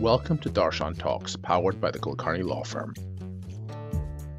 Welcome to Darshan Talks, powered by the Kulkarni Law Firm.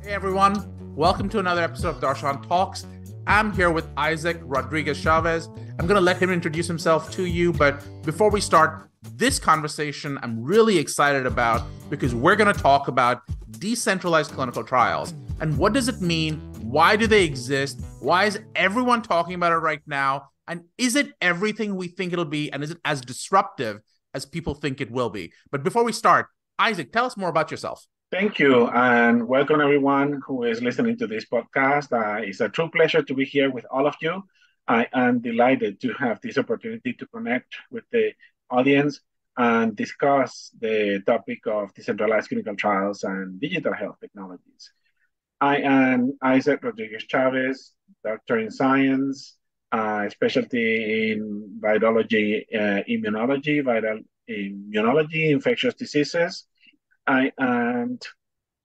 Hey everyone, welcome to another episode of Darshan Talks. I'm here with Isaac Rodriguez Chavez. I'm going to let him introduce himself to you, but before we start this conversation, I'm really excited about because we're going to talk about decentralized clinical trials and what does it mean? Why do they exist? Why is everyone talking about it right now? And is it everything we think it'll be? And is it as disruptive as people think it will be. But before we start, Isaac, tell us more about yourself. Thank you, and welcome everyone who is listening to this podcast. Uh, it's a true pleasure to be here with all of you. I am delighted to have this opportunity to connect with the audience and discuss the topic of decentralized clinical trials and digital health technologies. I am Isaac Rodriguez Chavez, doctor in science, uh, specialty in virology, uh, immunology, viral immunology, infectious diseases. I, and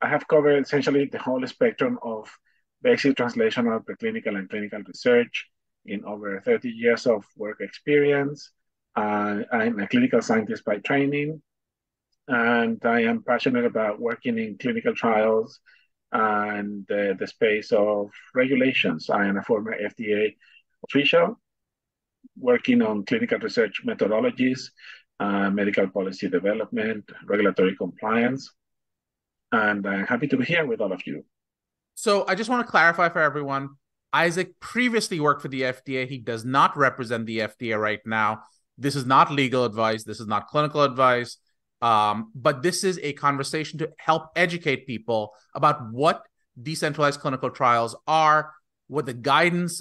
I have covered essentially the whole spectrum of basic translational, preclinical, and clinical research in over 30 years of work experience. Uh, I'm a clinical scientist by training, and I am passionate about working in clinical trials and the, the space of regulations. I am a former FDA official working on clinical research methodologies, uh, medical policy development, regulatory compliance. And I'm happy to be here with all of you. So I just want to clarify for everyone Isaac previously worked for the FDA. He does not represent the FDA right now. This is not legal advice. This is not clinical advice. Um, but this is a conversation to help educate people about what decentralized clinical trials are, what the guidance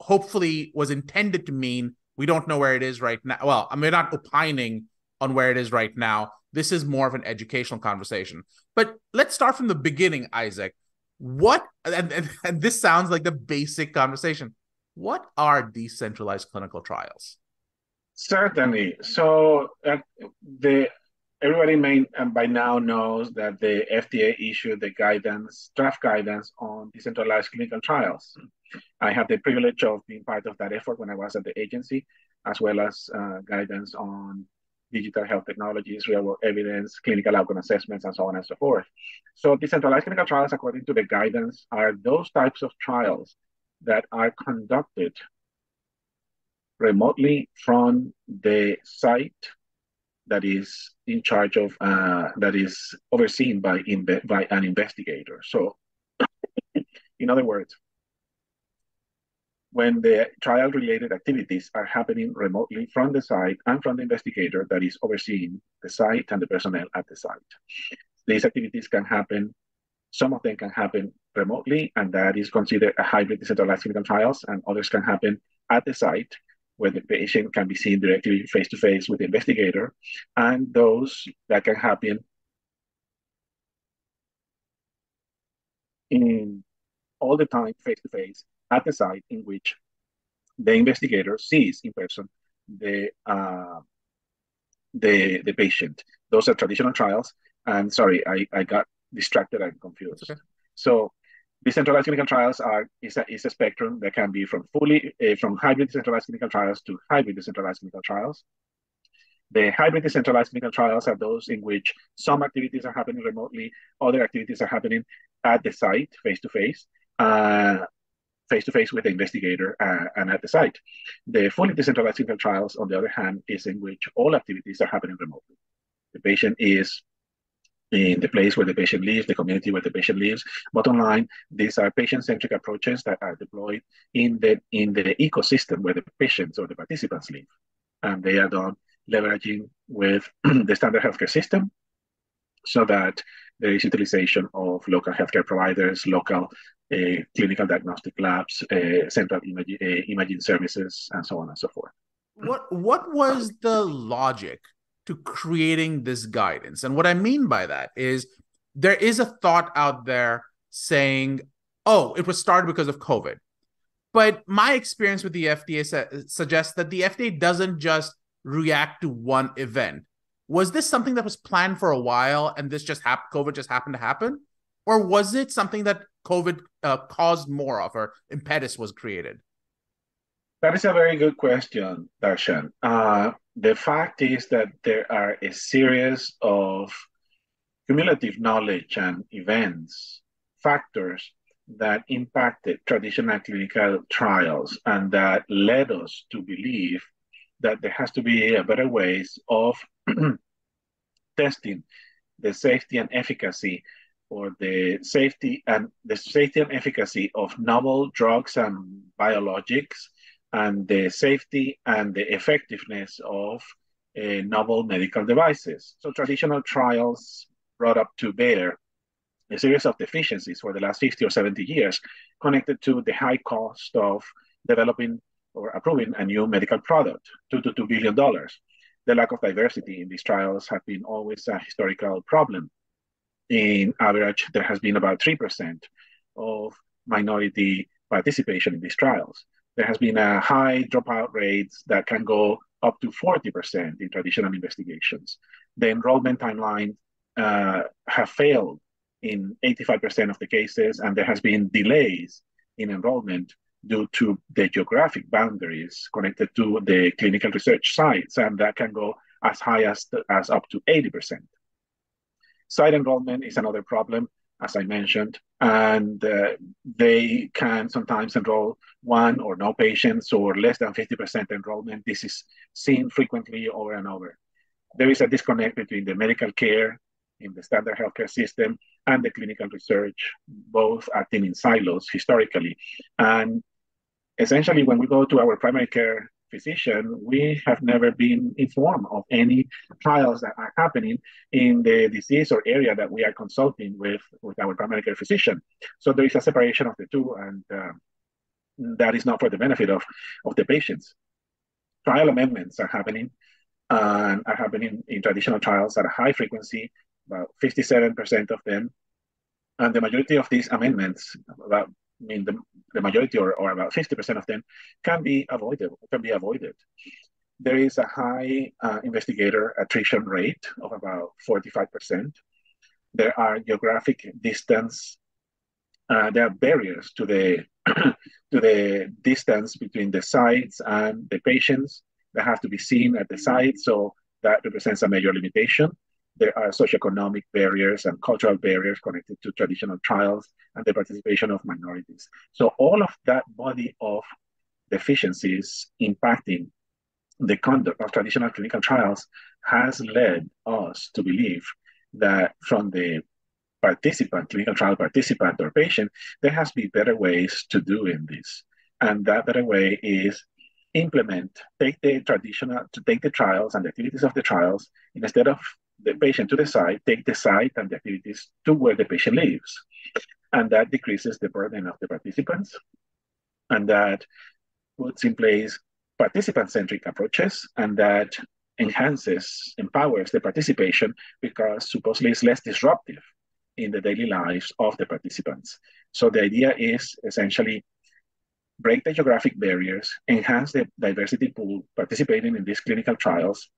hopefully was intended to mean. We don't know where it is right now. Well, I mean, not opining on where it is right now. This is more of an educational conversation. But let's start from the beginning, Isaac. What, and, and, and this sounds like the basic conversation. What are decentralized clinical trials? Certainly. So uh, the everybody may um, by now knows that the FDA issued the guidance, draft guidance on decentralized clinical trials. I had the privilege of being part of that effort when I was at the agency, as well as uh, guidance on digital health technologies, real world evidence, clinical outcome assessments, and so on and so forth. So, decentralized clinical trials, according to the guidance, are those types of trials that are conducted remotely from the site that is in charge of, uh, that is overseen by, by an investigator. So, in other words, when the trial related activities are happening remotely from the site and from the investigator that is overseeing the site and the personnel at the site. These activities can happen, some of them can happen remotely, and that is considered a hybrid decentralized clinical trials, and others can happen at the site where the patient can be seen directly face to face with the investigator, and those that can happen in all the time face to face at the site in which the investigator sees in person the uh, the the patient. Those are traditional trials. And sorry, I, I got distracted and confused. Okay. So decentralized clinical trials are is a, is a spectrum that can be from fully uh, from hybrid decentralized clinical trials to hybrid decentralized clinical trials. The hybrid decentralized clinical trials are those in which some activities are happening remotely, other activities are happening at the site, face to face face to face with the investigator uh, and at the site. The fully decentralized clinical trials, on the other hand, is in which all activities are happening remotely. The patient is in the place where the patient lives, the community where the patient lives. Bottom line, these are patient-centric approaches that are deployed in the in the ecosystem where the patients or the participants live, and they are done leveraging with the standard healthcare system, so that there is utilization of local healthcare providers, local clinical diagnostic labs, uh, central imaging, uh, imaging services, and so on and so forth. What what was the logic to creating this guidance? And what I mean by that is there is a thought out there saying, "Oh, it was started because of COVID." But my experience with the FDA su- suggests that the FDA doesn't just react to one event. Was this something that was planned for a while and this just happened COVID just happened to happen? Or was it something that COVID uh, caused more of, or impetus was created? That is a very good question, Darshan. Uh, the fact is that there are a series of cumulative knowledge and events, factors that impacted traditional clinical trials and that led us to believe that there has to be a better ways of testing the safety and efficacy or the safety and the safety and efficacy of novel drugs and biologics and the safety and the effectiveness of uh, novel medical devices. So traditional trials brought up to bear a series of deficiencies for the last 50 or 70 years connected to the high cost of developing or approving a new medical product, two to two billion dollars. The lack of diversity in these trials have been always a historical problem. In average, there has been about 3% of minority participation in these trials. There has been a high dropout rates that can go up to 40% in traditional investigations. The enrollment timeline uh, have failed in 85% of the cases, and there has been delays in enrollment due to the geographic boundaries connected to the clinical research sites, and that can go as high as, as up to 80%. Site enrollment is another problem, as I mentioned, and uh, they can sometimes enroll one or no patients or less than 50% enrollment. This is seen frequently over and over. There is a disconnect between the medical care in the standard healthcare system and the clinical research, both acting in silos historically. And essentially, when we go to our primary care physician, we have never been informed of any trials that are happening in the disease or area that we are consulting with, with our primary care physician. So there is a separation of the two, and uh, that is not for the benefit of, of the patients. Trial amendments are happening and are happening in traditional trials at a high frequency, about 57% of them. And the majority of these amendments, about mean, the, the majority or, or about 50% of them can be avoided, can be avoided. There is a high uh, investigator attrition rate of about 45%. There are geographic distance, uh, there are barriers to the, to the distance between the sites and the patients that have to be seen at the site. So that represents a major limitation there are socioeconomic barriers and cultural barriers connected to traditional trials and the participation of minorities. So all of that body of deficiencies impacting the conduct of traditional clinical trials has led us to believe that from the participant, clinical trial participant or patient, there has to be better ways to do in this. And that better way is implement, take the traditional, to take the trials and the activities of the trials instead of the patient to the site, take the site and the activities to where the patient lives. And that decreases the burden of the participants. And that puts in place participant-centric approaches and that enhances, empowers the participation because supposedly it's less disruptive in the daily lives of the participants. So the idea is essentially break the geographic barriers, enhance the diversity pool participating in these clinical trials,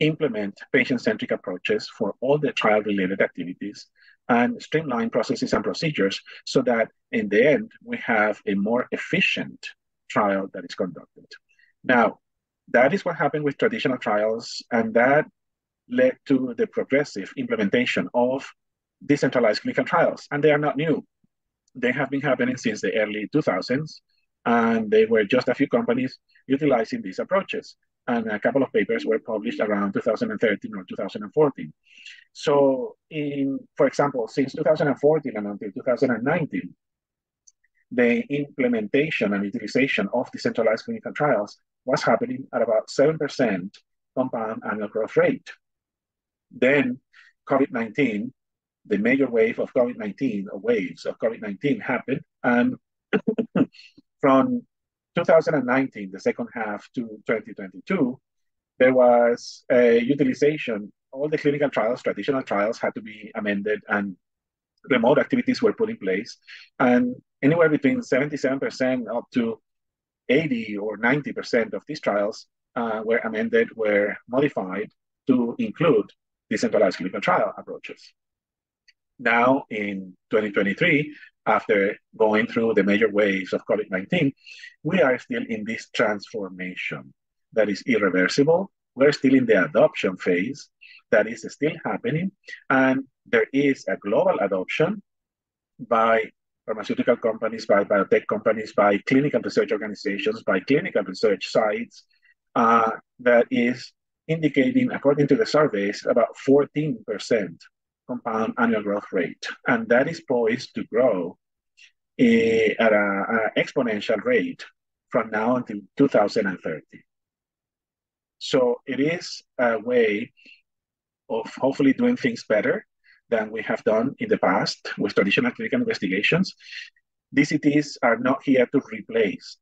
implement patient-centric approaches for all the trial-related activities, and streamline processes and procedures so that in the end, we have a more efficient trial that is conducted. Now, that is what happened with traditional trials, and that led to the progressive implementation of decentralized clinical trials. And they are not new. They have been happening since the early 2000s, and they were just a few companies utilizing these approaches and a couple of papers were published around 2013 or 2014. So, in for example, since 2014 and until 2019, the implementation and utilization of decentralized clinical trials was happening at about 7% compound annual growth rate. Then COVID-19, the major wave of COVID-19, or waves of COVID-19 happened, and from 2019, the second half to 2022, there was a utilization. All the clinical trials, traditional trials, had to be amended, and remote activities were put in place. And anywhere between 77% up to 80 or 90% of these trials uh, were amended, were modified to include decentralized clinical trial approaches. Now, in 2023, after going through the major waves of COVID 19, we are still in this transformation. that is irreversible. We're still in the adoption phase that is still happening. And there is a global adoption by pharmaceutical companies, by biotech companies, by clinical research organizations, by clinical research sites uh, that is indicating, according to the surveys, about 14% compound annual growth rate. And that is poised to grow at an exponential rate from now until 2030. So it is a way of hopefully doing things better than we have done in the past with traditional clinical investigations. DCTs are not here to replace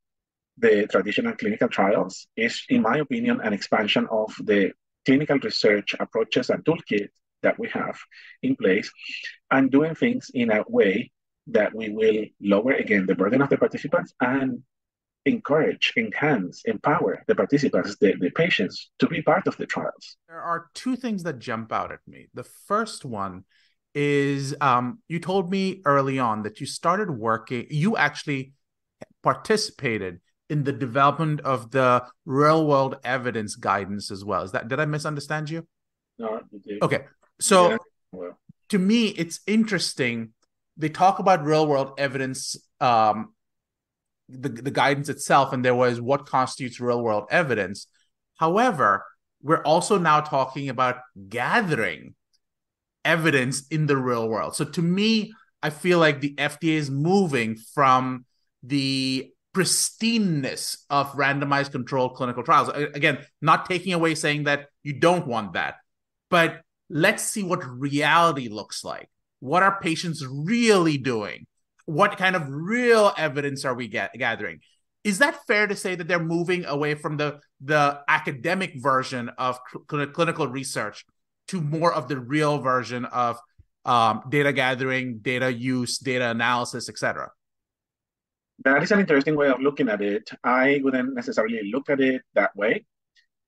the traditional clinical trials. It's, in my opinion, an expansion of the clinical research approaches and toolkit that we have in place and doing things in a way that we will lower again the burden of the participants and encourage, enhance, empower the participants, the, the patients to be part of the trials. There are two things that jump out at me. The first one is um, you told me early on that you started working, you actually participated in the development of the real world evidence guidance as well. Is that did I misunderstand you? No, you Okay. So yeah. well. to me, it's interesting. They talk about real world evidence um, the, the guidance itself and there was what constitutes real world evidence. However, we're also now talking about gathering evidence in the real world. So to me, I feel like the FDA is moving from the pristineness of randomized controlled clinical trials. Again, not taking away saying that you don't want that, but let's see what reality looks like. What are patients really doing? what kind of real evidence are we get, gathering? Is that fair to say that they're moving away from the the academic version of cl- clinical research to more of the real version of um, data gathering, data use, data analysis, etc.? That is an interesting way of looking at it. I wouldn't necessarily look at it that way.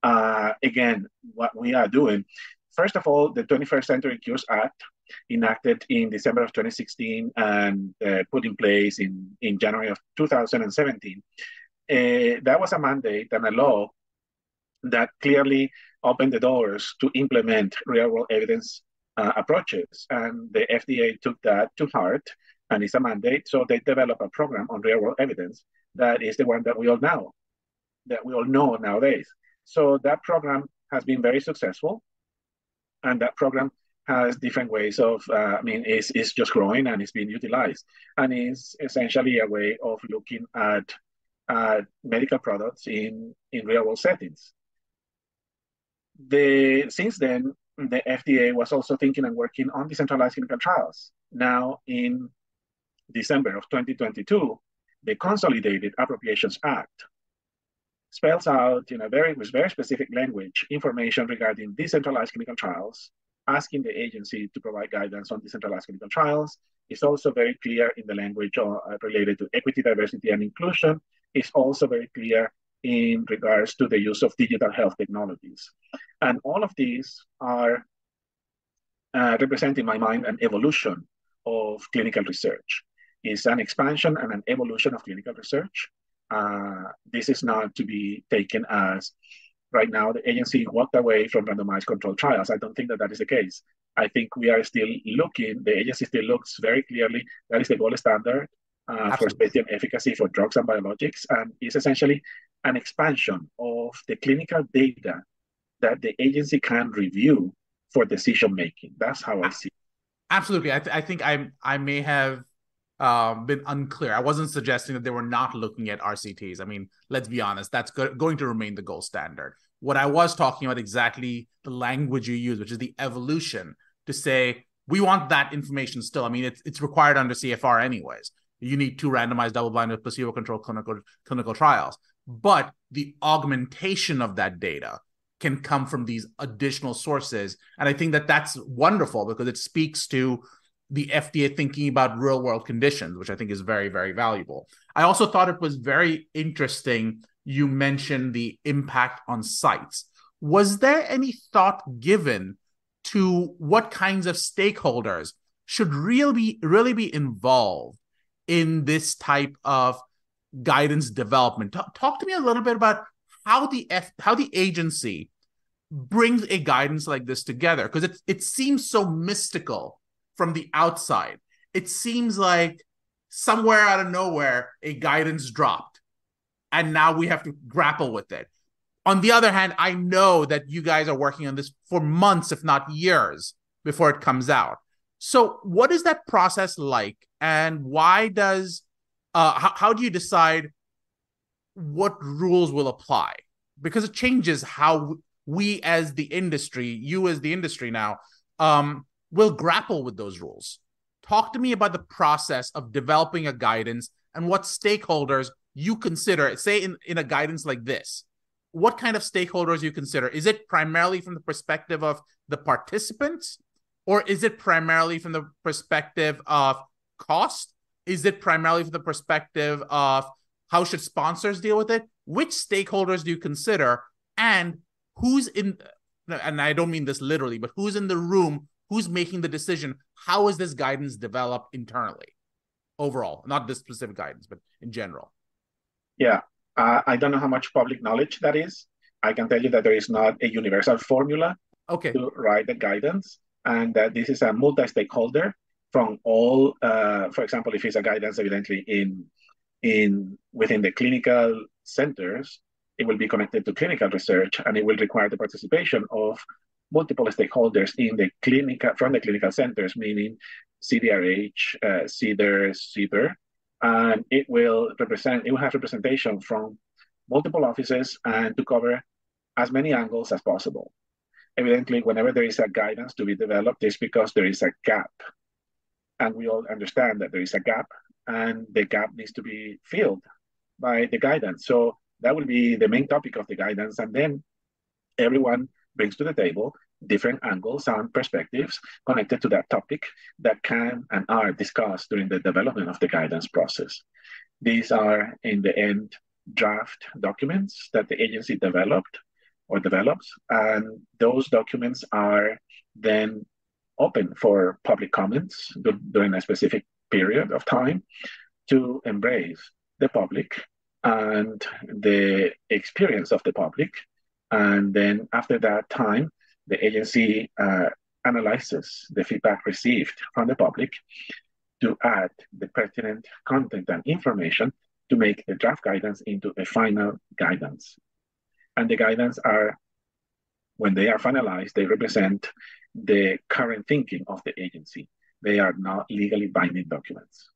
Uh, again, what we are doing, first of all, the 21st Century Cures Act enacted in December of 2016 and uh, put in place in, in January of 2017. Uh, that was a mandate and a law that clearly opened the doors to implement real world evidence uh, approaches. And the FDA took that to heart and it's a mandate. So they developed a program on real world evidence that is the one that we all know, that we all know nowadays. So that program has been very successful. And that program has different ways of, uh, I mean, is is just growing and it's being utilized, and is essentially a way of looking at uh, medical products in in real world settings. The since then, the FDA was also thinking and working on decentralized clinical trials. Now, in December of 2022, the Consolidated Appropriations Act spells out in a very with very specific language information regarding decentralized clinical trials asking the agency to provide guidance on decentralized clinical trials. It's also very clear in the language uh, related to equity, diversity, and inclusion. It's also very clear in regards to the use of digital health technologies. And all of these are uh, represent, in my mind, an evolution of clinical research. It's an expansion and an evolution of clinical research. Uh, this is not to be taken as right now the agency walked away from randomized controlled trials. I don't think that that is the case. I think we are still looking, the agency still looks very clearly that is the gold standard uh, for safety and efficacy for drugs and biologics, and is essentially an expansion of the clinical data that the agency can review for decision making. That's how I see it. Absolutely. I, th- I think I I may have um, been unclear. I wasn't suggesting that they were not looking at RCTs. I mean, let's be honest, that's go- going to remain the gold standard. What I was talking about exactly the language you use, which is the evolution to say we want that information still. I mean, it's it's required under CFR anyways. You need two randomized, double-blind, placebo-controlled clinical clinical trials, but the augmentation of that data can come from these additional sources, and I think that that's wonderful because it speaks to the FDA thinking about real world conditions, which I think is very, very valuable. I also thought it was very interesting. You mentioned the impact on sites. Was there any thought given to what kinds of stakeholders should really be really be involved in this type of guidance development? Talk, talk to me a little bit about how the F how the agency brings a guidance like this together because it it seems so mystical from the outside. It seems like somewhere out of nowhere a guidance dropped and now we have to grapple with it. On the other hand, I know that you guys are working on this for months if not years before it comes out. So what is that process like and why does uh how, how do you decide what rules will apply? Because it changes how we as the industry, you as the industry now, um, will grapple with those rules. Talk to me about the process of developing a guidance and what stakeholders you consider, say in, in a guidance like this, what kind of stakeholders you consider? Is it primarily from the perspective of the participants, or is it primarily from the perspective of cost? Is it primarily from the perspective of how should sponsors deal with it? Which stakeholders do you consider? And who's in and I don't mean this literally, but who's in the room, who's making the decision? How is this guidance developed internally, overall? Not this specific guidance, but in general. Yeah, uh, I don't know how much public knowledge that is. I can tell you that there is not a universal formula okay. to write the guidance, and that this is a multi-stakeholder from all. Uh, for example, if it's a guidance evidently in in within the clinical centers, it will be connected to clinical research and it will require the participation of multiple stakeholders in the clinical from the clinical centers, meaning CDRH, uh, CDER, CBER, and it will represent it will have representation from multiple offices and to cover as many angles as possible. Evidently, whenever there is a guidance to be developed, it's because there is a gap. And we all understand that there is a gap and the gap needs to be filled by the guidance. So that will be the main topic of the guidance. And then everyone brings to the table different angles and perspectives connected to that topic that can and are discussed during the development of the guidance process. These are, in the end, draft documents that the agency developed or develops, and those documents are then open for public comments during a specific period of time to embrace the public and the experience of the public. And then after that time, the agency uh, analyzes the feedback received from the public to add the pertinent content and information to make the draft guidance into a final guidance. And the guidance are, when they are finalized, they represent the current thinking of the agency. They are not legally binding documents.